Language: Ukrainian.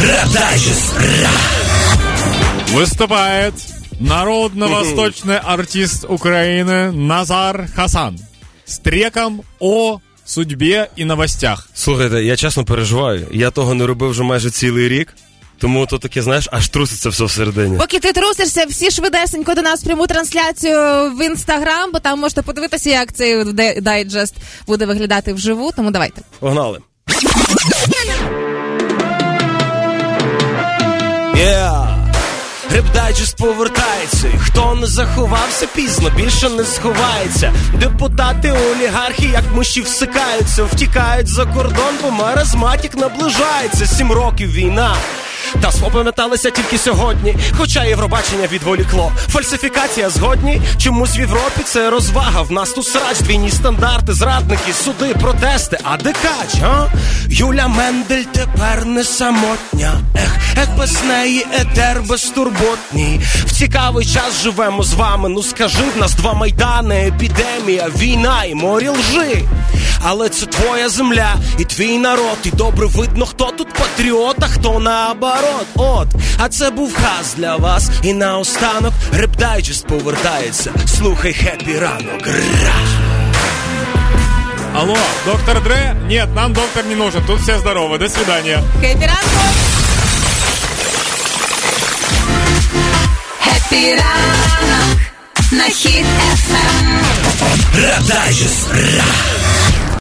Радайжес. Выступает народно-восточный артист Украины Назар Хасан с треком о судьбі і новостях. Слухайте, я чесно переживаю. Я того не робив вже майже цілий рік. Тому то таке, знаєш, аж труситься все всередині. Поки ти трусишся, всі швидесенько до нас пряму трансляцію в інстаграм, бо там можете подивитися, як цей дайджест буде виглядати вживу. Тому давайте. Погнали. Репдайджест повертається, хто не заховався пізно, більше не сховається. Депутати, олігархи, як миші всикаються, втікають за кордон, бо маразматік наближається. Сім років війна. Та споминаталися тільки сьогодні, хоча Євробачення відволікло. Фальсифікація згодні. Чомусь в Європі це розвага. В нас тут срач, двійні стандарти, зрадники, суди, протести. А декач, а? Юля Мендель тепер не самотня. Ех, ех, без неї етер безтурботній. В цікавий час живемо з вами. Ну скажи в нас два майдани, епідемія, війна і морі лжи. Але це твоя земля і твій народ. І добре видно, хто тут патріот, а хто наоборот. От, а це був хас для вас. І наостанок репдайджест повертається. Слухай happy ранок. Ра. Алло, доктор Дре? Нет, нам доктор не нужен. Тут все здоровы. До свидания. Хеппі ранку! Хеппі ранок на хід ефем. Радайжес. Ра.